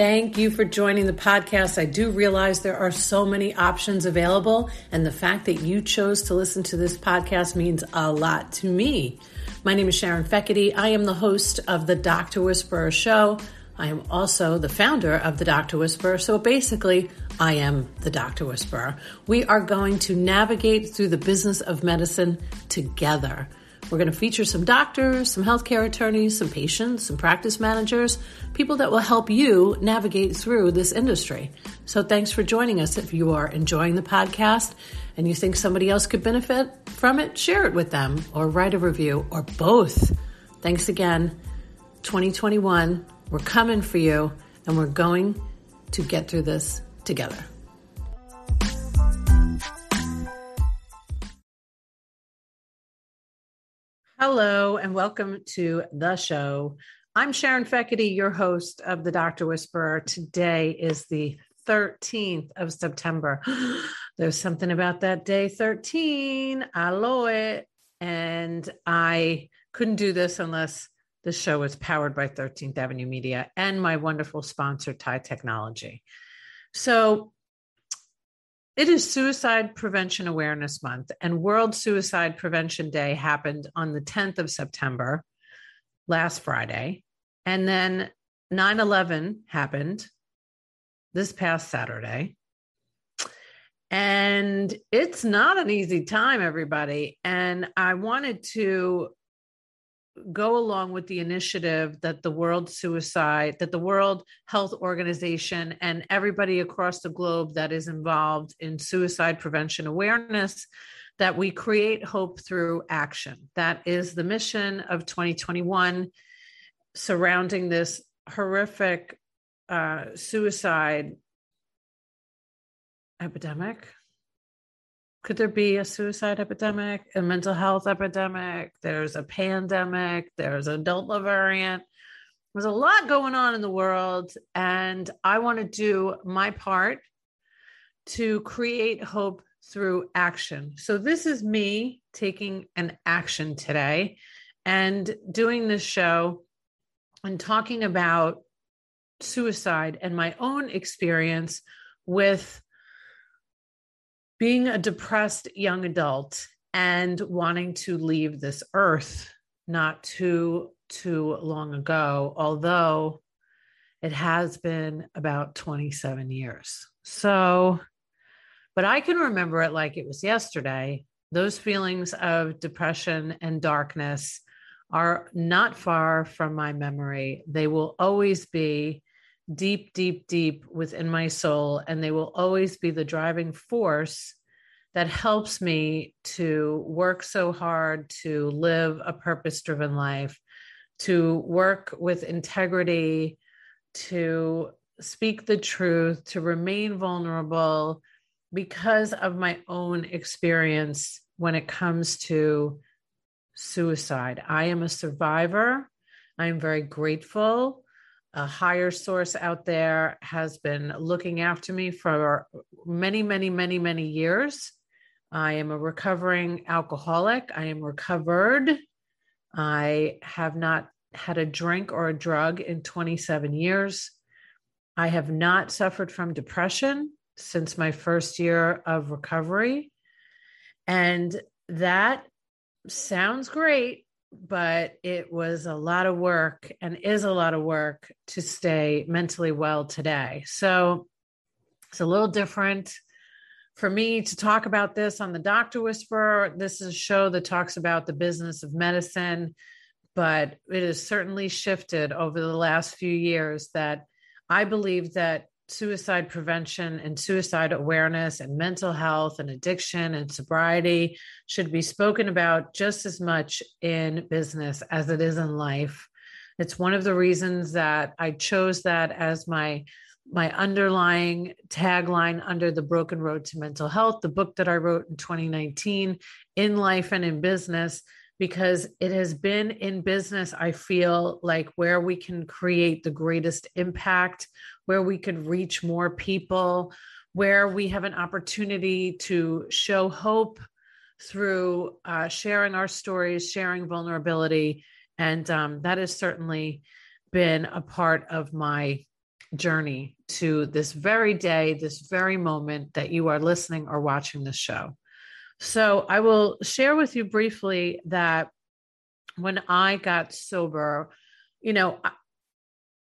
Thank you for joining the podcast. I do realize there are so many options available, and the fact that you chose to listen to this podcast means a lot to me. My name is Sharon Fekete. I am the host of the Dr. Whisperer Show. I am also the founder of the Dr. Whisperer. So basically, I am the Dr. Whisperer. We are going to navigate through the business of medicine together. We're going to feature some doctors, some healthcare attorneys, some patients, some practice managers, people that will help you navigate through this industry. So thanks for joining us. If you are enjoying the podcast and you think somebody else could benefit from it, share it with them or write a review or both. Thanks again. 2021 we're coming for you, and we're going to get through this together. Hello, and welcome to the show. I'm Sharon Fekete, your host of the Dr. Whisperer. Today is the 13th of September. There's something about that day 13. I love it. And I couldn't do this unless the show is powered by 13th Avenue Media and my wonderful sponsor, Tie Technology. So, it is Suicide Prevention Awareness Month, and World Suicide Prevention Day happened on the 10th of September, last Friday. And then 9 11 happened this past Saturday. And it's not an easy time, everybody. And I wanted to go along with the initiative that the World Suicide, that the World Health Organization, and everybody across the globe that is involved in suicide prevention awareness, that we create hope through action. That is the mission of 2021 surrounding this horrific uh, suicide epidemic could there be a suicide epidemic, a mental health epidemic? There's a pandemic, there's a Delta variant. There's a lot going on in the world, and I want to do my part to create hope through action. So, this is me taking an action today and doing this show and talking about suicide and my own experience with being a depressed young adult and wanting to leave this earth not too too long ago although it has been about 27 years. So but i can remember it like it was yesterday. Those feelings of depression and darkness are not far from my memory. They will always be deep, deep, deep within my soul. And they will always be the driving force that helps me to work so hard to live a purpose driven life, to work with integrity, to speak the truth, to remain vulnerable because of my own experience when it comes to suicide. I am a survivor. I am very grateful a higher source out there has been looking after me for many, many, many, many years. I am a recovering alcoholic. I am recovered. I have not had a drink or a drug in 27 years. I have not suffered from depression since my first year of recovery. And that sounds great but it was a lot of work and is a lot of work to stay mentally well today. So it's a little different for me to talk about this on the Doctor Whisperer. This is a show that talks about the business of medicine, but it has certainly shifted over the last few years that I believe that suicide prevention and suicide awareness and mental health and addiction and sobriety should be spoken about just as much in business as it is in life. It's one of the reasons that I chose that as my my underlying tagline under the broken road to mental health the book that i wrote in 2019 in life and in business because it has been in business, I feel like where we can create the greatest impact, where we could reach more people, where we have an opportunity to show hope through uh, sharing our stories, sharing vulnerability. And um, that has certainly been a part of my journey to this very day, this very moment that you are listening or watching this show. So, I will share with you briefly that when I got sober, you know,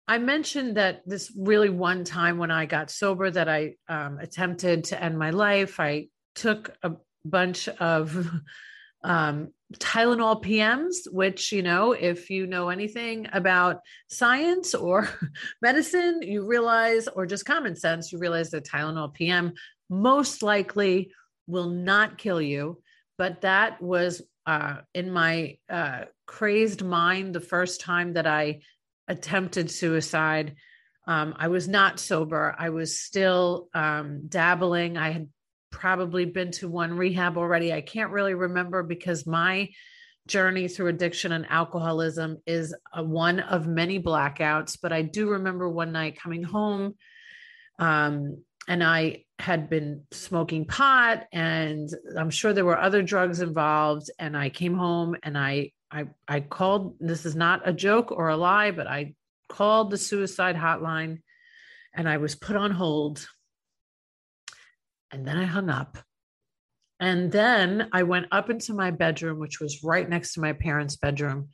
I mentioned that this really one time when I got sober that I um, attempted to end my life. I took a bunch of um, Tylenol PMs, which, you know, if you know anything about science or medicine, you realize, or just common sense, you realize that Tylenol PM most likely will not kill you. But that was uh, in my uh, crazed mind the first time that I attempted suicide. Um, I was not sober. I was still um, dabbling. I had probably been to one rehab already. I can't really remember because my journey through addiction and alcoholism is a, one of many blackouts. But I do remember one night coming home um, and I had been smoking pot, and I'm sure there were other drugs involved. And I came home and I I I called. This is not a joke or a lie, but I called the suicide hotline, and I was put on hold. And then I hung up. And then I went up into my bedroom, which was right next to my parents' bedroom,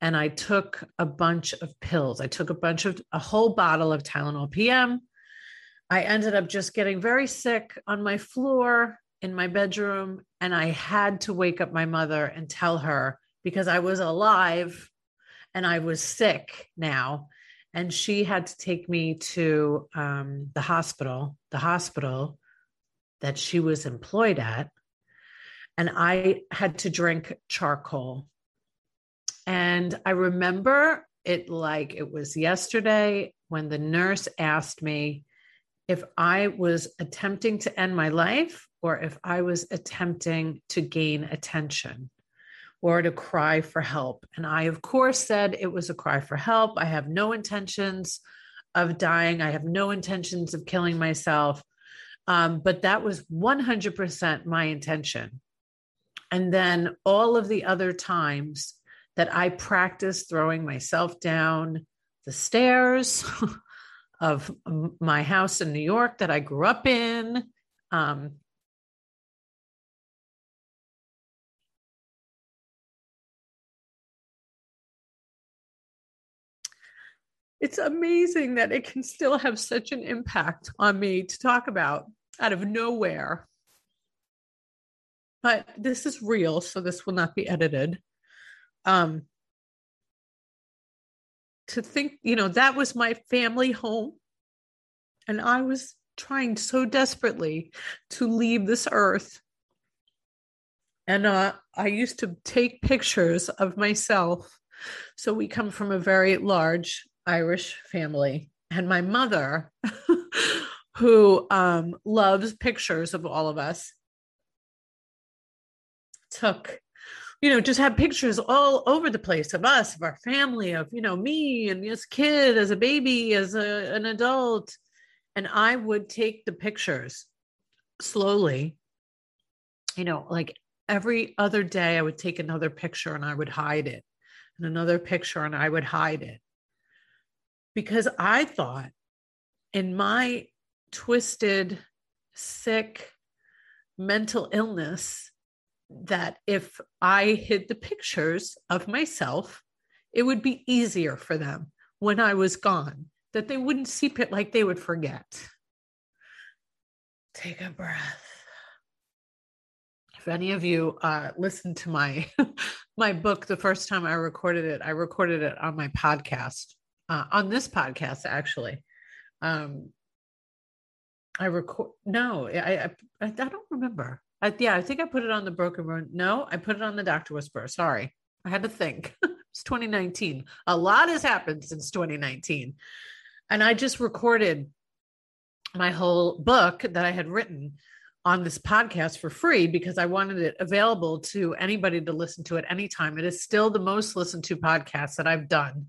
and I took a bunch of pills. I took a bunch of a whole bottle of Tylenol PM I ended up just getting very sick on my floor in my bedroom. And I had to wake up my mother and tell her because I was alive and I was sick now. And she had to take me to um, the hospital, the hospital that she was employed at. And I had to drink charcoal. And I remember it like it was yesterday when the nurse asked me, if I was attempting to end my life or if I was attempting to gain attention or to cry for help. And I, of course, said it was a cry for help. I have no intentions of dying, I have no intentions of killing myself. Um, but that was 100% my intention. And then all of the other times that I practiced throwing myself down the stairs, of my house in New York that I grew up in. Um, it's amazing that it can still have such an impact on me to talk about out of nowhere. But this is real, so this will not be edited. Um, to think, you know, that was my family home. And I was trying so desperately to leave this earth. And uh, I used to take pictures of myself. So we come from a very large Irish family. And my mother, who um, loves pictures of all of us, took you know, just have pictures all over the place of us, of our family, of, you know, me and this kid as a baby, as a, an adult. And I would take the pictures slowly, you know, like every other day, I would take another picture and I would hide it, and another picture and I would hide it. Because I thought in my twisted, sick mental illness, that if I hid the pictures of myself, it would be easier for them when I was gone, that they wouldn't see it like they would forget. Take a breath. If any of you uh, listened to my my book the first time I recorded it, I recorded it on my podcast, uh, on this podcast actually. Um, I record no, I, I I don't remember. I, yeah, I think I put it on the Broken Road. No, I put it on the Doctor Whisperer. Sorry, I had to think. it's 2019. A lot has happened since 2019, and I just recorded my whole book that I had written on this podcast for free because I wanted it available to anybody to listen to at any time. It is still the most listened to podcast that I've done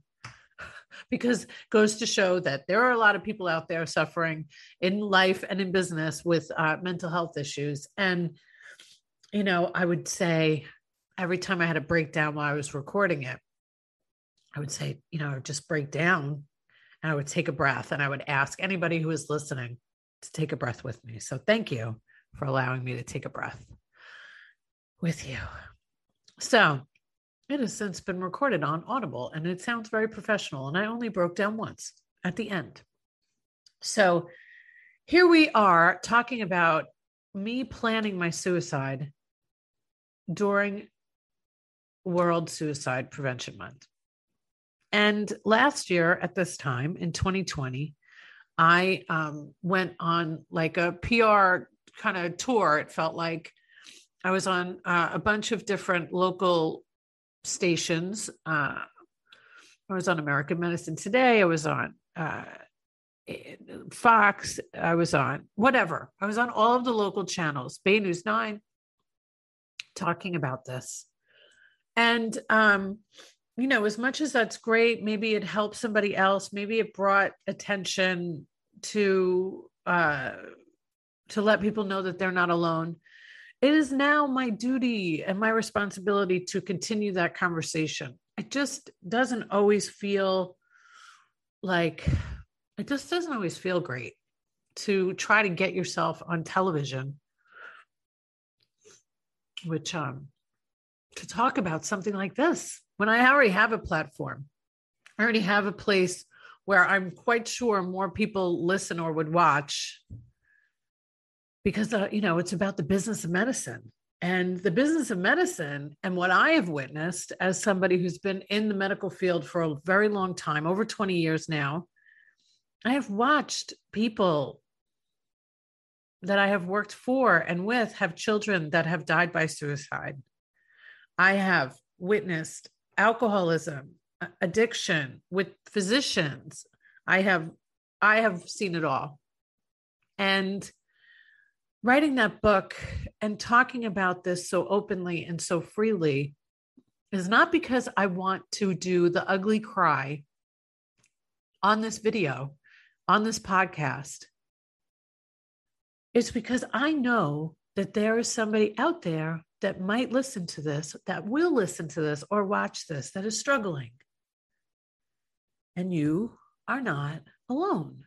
because it goes to show that there are a lot of people out there suffering in life and in business with uh, mental health issues. And, you know, I would say every time I had a breakdown while I was recording it, I would say, you know, just break down and I would take a breath and I would ask anybody who is listening to take a breath with me. So thank you for allowing me to take a breath with you. So it has since been recorded on Audible and it sounds very professional. And I only broke down once at the end. So here we are talking about me planning my suicide during World Suicide Prevention Month. And last year at this time in 2020, I um, went on like a PR kind of tour. It felt like I was on uh, a bunch of different local stations. Uh, I was on American Medicine Today. I was on uh, Fox. I was on whatever. I was on all of the local channels, Bay News 9, talking about this. And, um, you know, as much as that's great, maybe it helped somebody else, maybe it brought attention to, uh, to let people know that they're not alone. It is now my duty and my responsibility to continue that conversation. It just doesn't always feel like it just doesn't always feel great to try to get yourself on television which um to talk about something like this when i already have a platform i already have a place where i'm quite sure more people listen or would watch because uh, you know it's about the business of medicine and the business of medicine and what i have witnessed as somebody who's been in the medical field for a very long time over 20 years now I have watched people that I have worked for and with have children that have died by suicide. I have witnessed alcoholism, addiction with physicians. I have I have seen it all. And writing that book and talking about this so openly and so freely is not because I want to do the ugly cry on this video on this podcast It's because I know that there is somebody out there that might listen to this, that will listen to this or watch this, that is struggling. And you are not alone.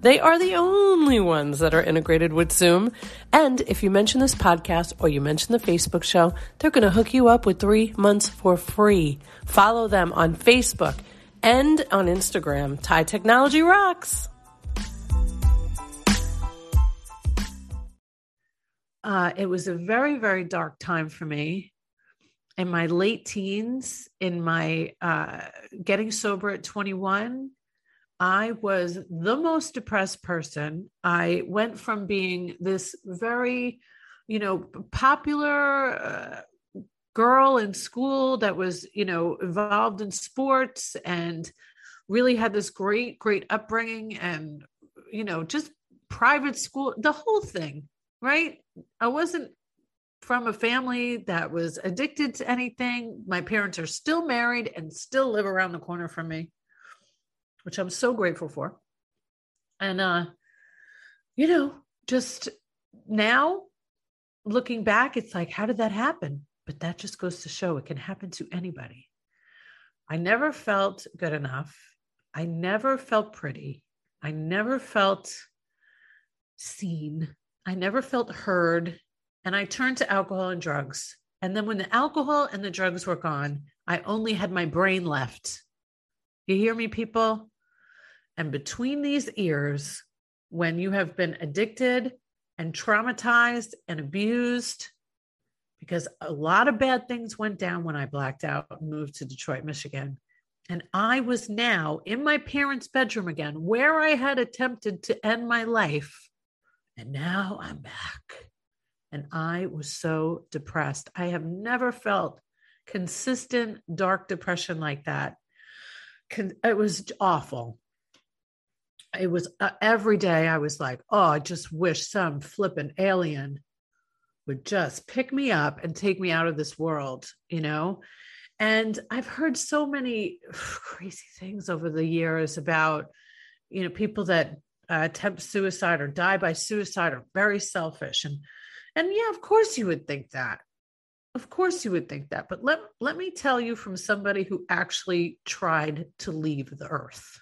They are the only ones that are integrated with Zoom. And if you mention this podcast or you mention the Facebook show, they're going to hook you up with three months for free. Follow them on Facebook and on Instagram. Tie Technology Rocks. Uh, it was a very, very dark time for me in my late teens, in my uh, getting sober at 21 I was the most depressed person. I went from being this very, you know, popular uh, girl in school that was, you know, involved in sports and really had this great, great upbringing and, you know, just private school, the whole thing, right? I wasn't from a family that was addicted to anything. My parents are still married and still live around the corner from me which I'm so grateful for. And, uh, you know, just now looking back, it's like, how did that happen? But that just goes to show it can happen to anybody. I never felt good enough. I never felt pretty. I never felt seen. I never felt heard. And I turned to alcohol and drugs. And then when the alcohol and the drugs were gone, I only had my brain left. You hear me, people? And between these ears, when you have been addicted and traumatized and abused, because a lot of bad things went down when I blacked out and moved to Detroit, Michigan. And I was now in my parents' bedroom again, where I had attempted to end my life. And now I'm back. And I was so depressed. I have never felt consistent dark depression like that. It was awful. It was uh, every day I was like, oh, I just wish some flippant alien would just pick me up and take me out of this world, you know? And I've heard so many crazy things over the years about, you know, people that uh, attempt suicide or die by suicide are very selfish. And and yeah, of course you would think that. Of course you would think that. But let, let me tell you from somebody who actually tried to leave the earth.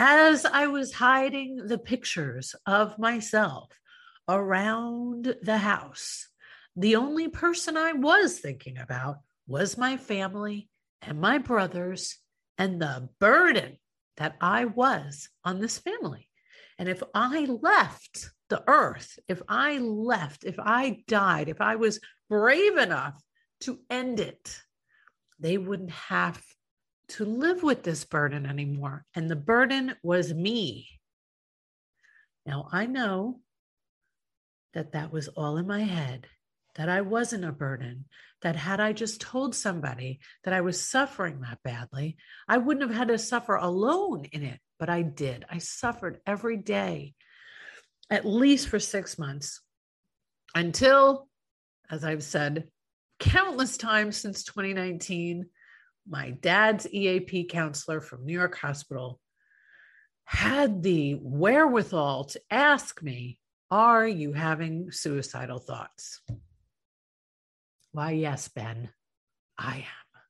As I was hiding the pictures of myself around the house, the only person I was thinking about was my family and my brothers and the burden that I was on this family. And if I left the earth, if I left, if I died, if I was brave enough to end it, they wouldn't have to live with this burden anymore. And the burden was me. Now I know that that was all in my head, that I wasn't a burden, that had I just told somebody that I was suffering that badly, I wouldn't have had to suffer alone in it. But I did. I suffered every day, at least for six months, until, as I've said countless times since 2019, my dad's EAP counselor from New York Hospital had the wherewithal to ask me, Are you having suicidal thoughts? Why, yes, Ben, I am.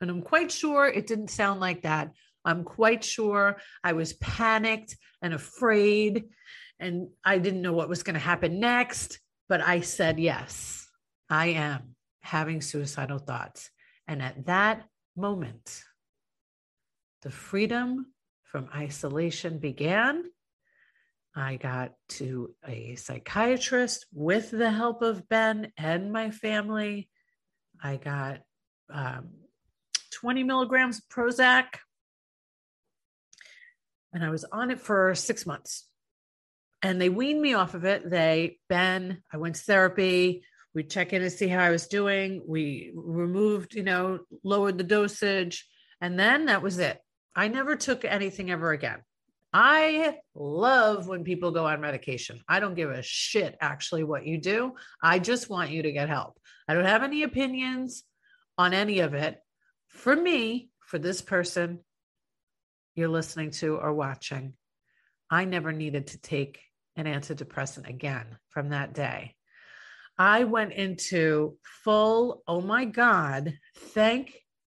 And I'm quite sure it didn't sound like that. I'm quite sure I was panicked and afraid, and I didn't know what was going to happen next. But I said, Yes, I am having suicidal thoughts. And at that moment, the freedom from isolation began. I got to a psychiatrist with the help of Ben and my family. I got um, 20 milligrams of Prozac, and I was on it for six months. And they weaned me off of it. They, Ben, I went to therapy we check in to see how I was doing. We removed, you know, lowered the dosage, and then that was it. I never took anything ever again. I love when people go on medication. I don't give a shit actually what you do. I just want you to get help. I don't have any opinions on any of it. For me, for this person you're listening to or watching, I never needed to take an antidepressant again from that day. I went into full, oh my God, thank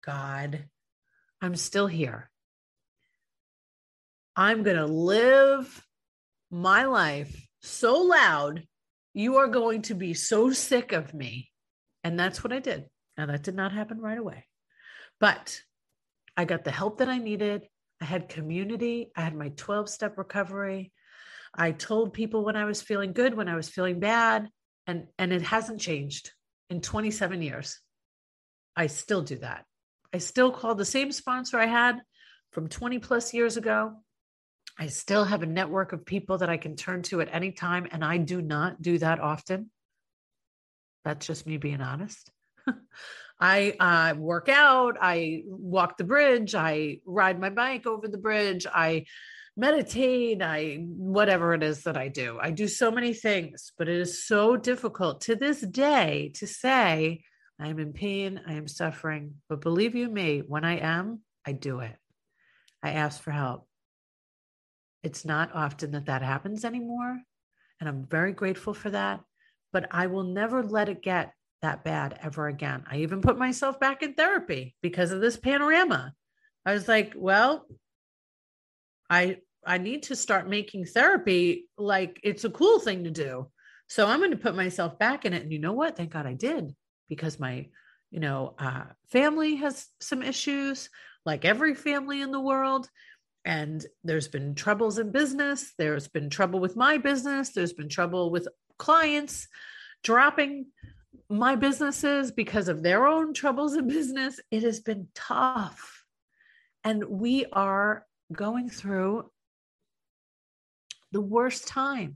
God I'm still here. I'm going to live my life so loud. You are going to be so sick of me. And that's what I did. Now, that did not happen right away, but I got the help that I needed. I had community. I had my 12 step recovery. I told people when I was feeling good, when I was feeling bad and and it hasn't changed in 27 years. I still do that. I still call the same sponsor i had from 20 plus years ago. I still have a network of people that i can turn to at any time and i do not do that often. That's just me being honest. I uh, work out, I walk the bridge, I ride my bike over the bridge, I meditate, I whatever it is that I do. I do so many things, but it is so difficult to this day to say I am in pain, I am suffering. But believe you me, when I am, I do it. I ask for help. It's not often that that happens anymore, and I'm very grateful for that, but I will never let it get that bad ever again. I even put myself back in therapy because of this panorama. I was like, well, I I need to start making therapy like it's a cool thing to do. So I'm going to put myself back in it. And you know what? Thank God I did because my, you know, uh, family has some issues, like every family in the world. And there's been troubles in business. There's been trouble with my business. There's been trouble with clients dropping my businesses because of their own troubles in business. It has been tough. And we are going through the worst time.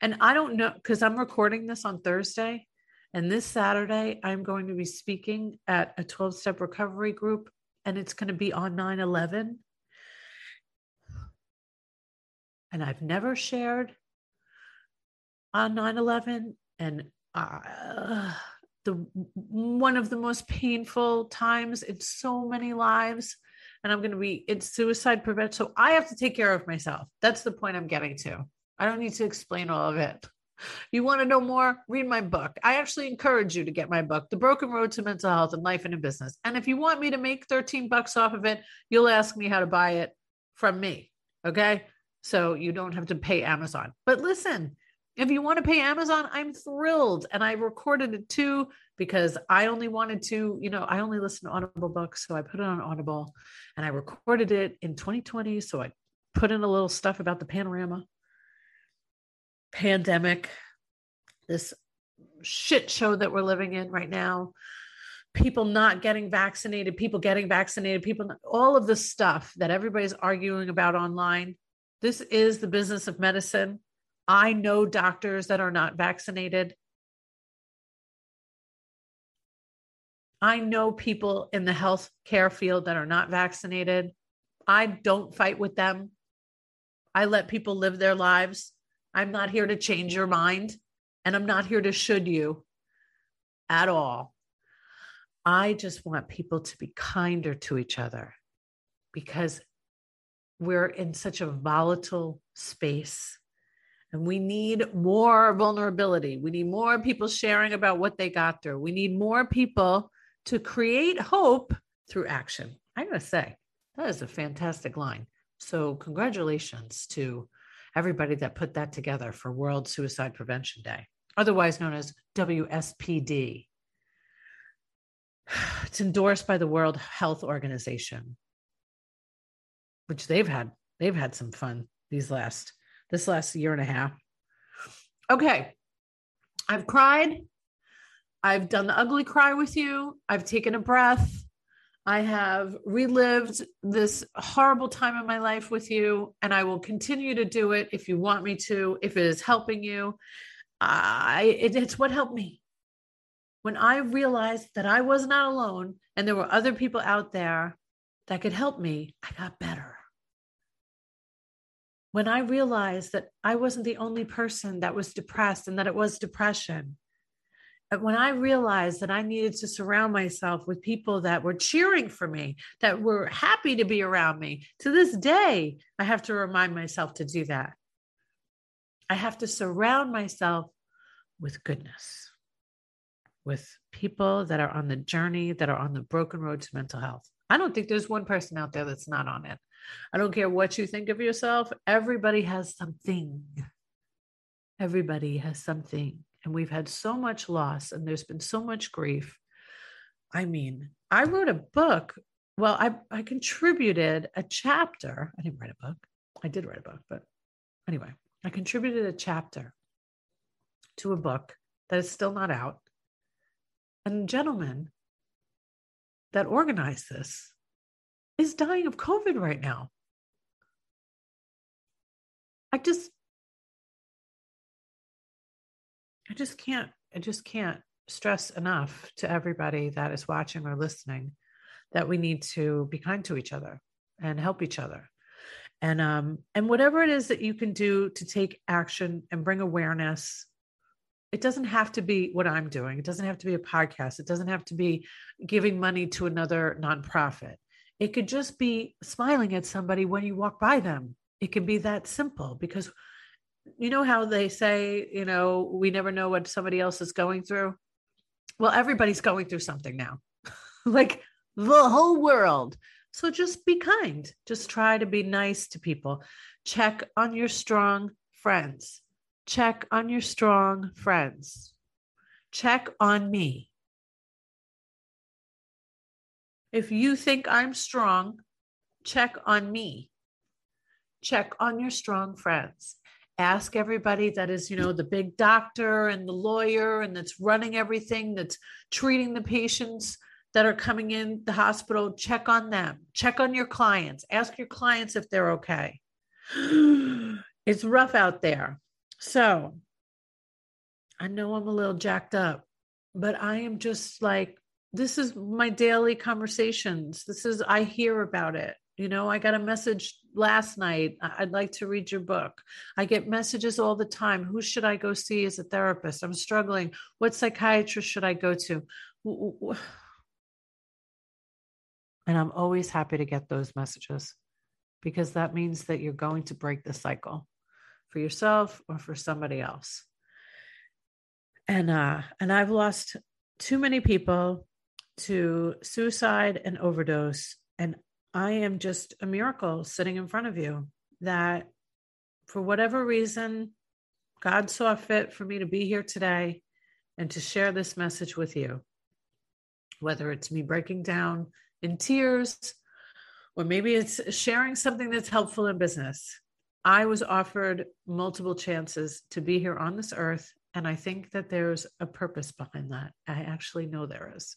And I don't know because I'm recording this on Thursday And this Saturday, I'm going to be speaking at a 12 step recovery group, and it's going to be on 9 11. And I've never shared on 9 11. And uh, the one of the most painful times in so many lives and i'm going to be it's suicide prevention. So i have to take care of myself. That's the point i'm getting to. I don't need to explain all of it. You want to know more? Read my book. I actually encourage you to get my book the broken road to mental health and life in business. And if you want me to make 13 bucks off of it you'll ask me how to buy it from me okay? So you don't have to pay amazon. But listen if you want to pay Amazon, I'm thrilled. And I recorded it too because I only wanted to, you know, I only listen to Audible books. So I put it on Audible and I recorded it in 2020. So I put in a little stuff about the panorama, pandemic, this shit show that we're living in right now, people not getting vaccinated, people getting vaccinated, people, not, all of the stuff that everybody's arguing about online. This is the business of medicine I know doctors that are not vaccinated. I know people in the health care field that are not vaccinated. I don't fight with them. I let people live their lives. I'm not here to change your mind, and I'm not here to should you at all. I just want people to be kinder to each other because we're in such a volatile space and we need more vulnerability. We need more people sharing about what they got through. We need more people to create hope through action. I gotta say, that is a fantastic line. So, congratulations to everybody that put that together for World Suicide Prevention Day, otherwise known as WSPD. It's endorsed by the World Health Organization, which they've had they've had some fun these last this last year and a half. Okay. I've cried. I've done the ugly cry with you. I've taken a breath. I have relived this horrible time in my life with you, and I will continue to do it if you want me to, if it is helping you. I, it, it's what helped me. When I realized that I was not alone and there were other people out there that could help me, I got better when I realized that I wasn't the only person that was depressed and that it was depression, but when I realized that I needed to surround myself with people that were cheering for me, that were happy to be around me, to this day, I have to remind myself to do that. I have to surround myself with goodness, with people that are on the journey, that are on the broken road to mental health. I don't think there's one person out there that's not on it. I don't care what you think of yourself, everybody has something. Everybody has something. And we've had so much loss and there's been so much grief. I mean, I wrote a book. Well, I, I contributed a chapter. I didn't write a book. I did write a book, but anyway, I contributed a chapter to a book that is still not out. And gentlemen that organized this is dying of COVID right now. I just, I just can't, I just can't stress enough to everybody that is watching or listening that we need to be kind to each other and help each other. And um and whatever it is that you can do to take action and bring awareness it doesn't have to be what I'm doing. It doesn't have to be a podcast. It doesn't have to be giving money to another nonprofit. It could just be smiling at somebody when you walk by them. It can be that simple because you know how they say, you know, we never know what somebody else is going through. Well, everybody's going through something now, like the whole world. So just be kind. Just try to be nice to people. Check on your strong friends. Check on your strong friends. Check on me. If you think I'm strong, check on me. Check on your strong friends. Ask everybody that is, you know, the big doctor and the lawyer and that's running everything, that's treating the patients that are coming in the hospital. Check on them. Check on your clients. Ask your clients if they're okay. it's rough out there. So I know I'm a little jacked up. but I am just like, this is my daily conversations. This is, I hear about it. You know, I got a message last night. I'd like to read your book. I get messages all the time. Who should I go see as a therapist? I'm struggling. What psychiatrist should I go to? And I'm always happy to get those messages because that means that you're going to break the cycle for yourself or for somebody else. And uh and I've lost too many people to suicide and overdose and I am just a miracle sitting in front of you that for whatever reason God saw fit for me to be here today and to share this message with you. Whether it's me breaking down in tears, or maybe it's sharing something that's helpful in business. I was offered multiple chances to be here on this earth, and I think that there's a purpose behind that. I actually know there is.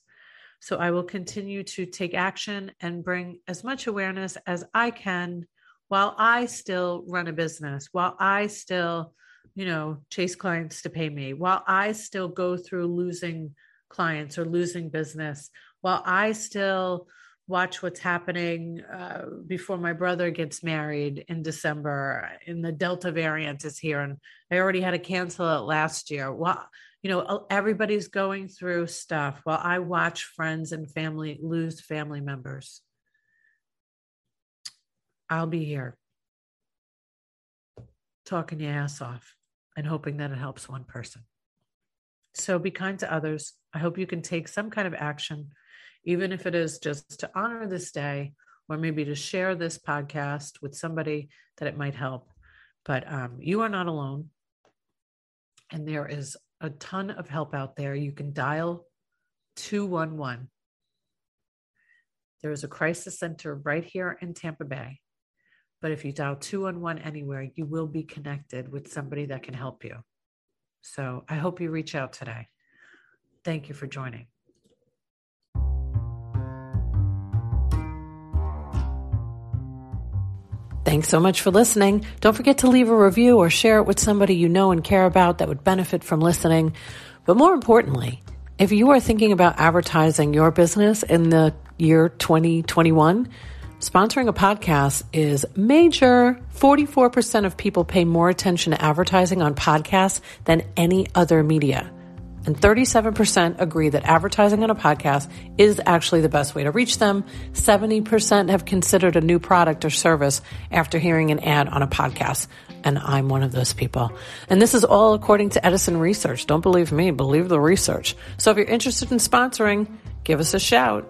So I will continue to take action and bring as much awareness as I can while I still run a business, while I still, you know, chase clients to pay me, while I still go through losing clients or losing business, while I still watch what's happening uh, before my brother gets married in December and the Delta variant is here and I already had to cancel it last year. Well, you know, everybody's going through stuff while I watch friends and family lose family members. I'll be here talking your ass off and hoping that it helps one person. So be kind to others. I hope you can take some kind of action even if it is just to honor this day or maybe to share this podcast with somebody that it might help. But um, you are not alone. And there is a ton of help out there. You can dial 211. There is a crisis center right here in Tampa Bay. But if you dial 211 anywhere, you will be connected with somebody that can help you. So I hope you reach out today. Thank you for joining. Thanks so much for listening. Don't forget to leave a review or share it with somebody you know and care about that would benefit from listening. But more importantly, if you are thinking about advertising your business in the year 2021, sponsoring a podcast is major. 44% of people pay more attention to advertising on podcasts than any other media and 37% agree that advertising on a podcast is actually the best way to reach them. 70% have considered a new product or service after hearing an ad on a podcast. And I'm one of those people. And this is all according to Edison Research. Don't believe me, believe the research. So if you're interested in sponsoring, give us a shout.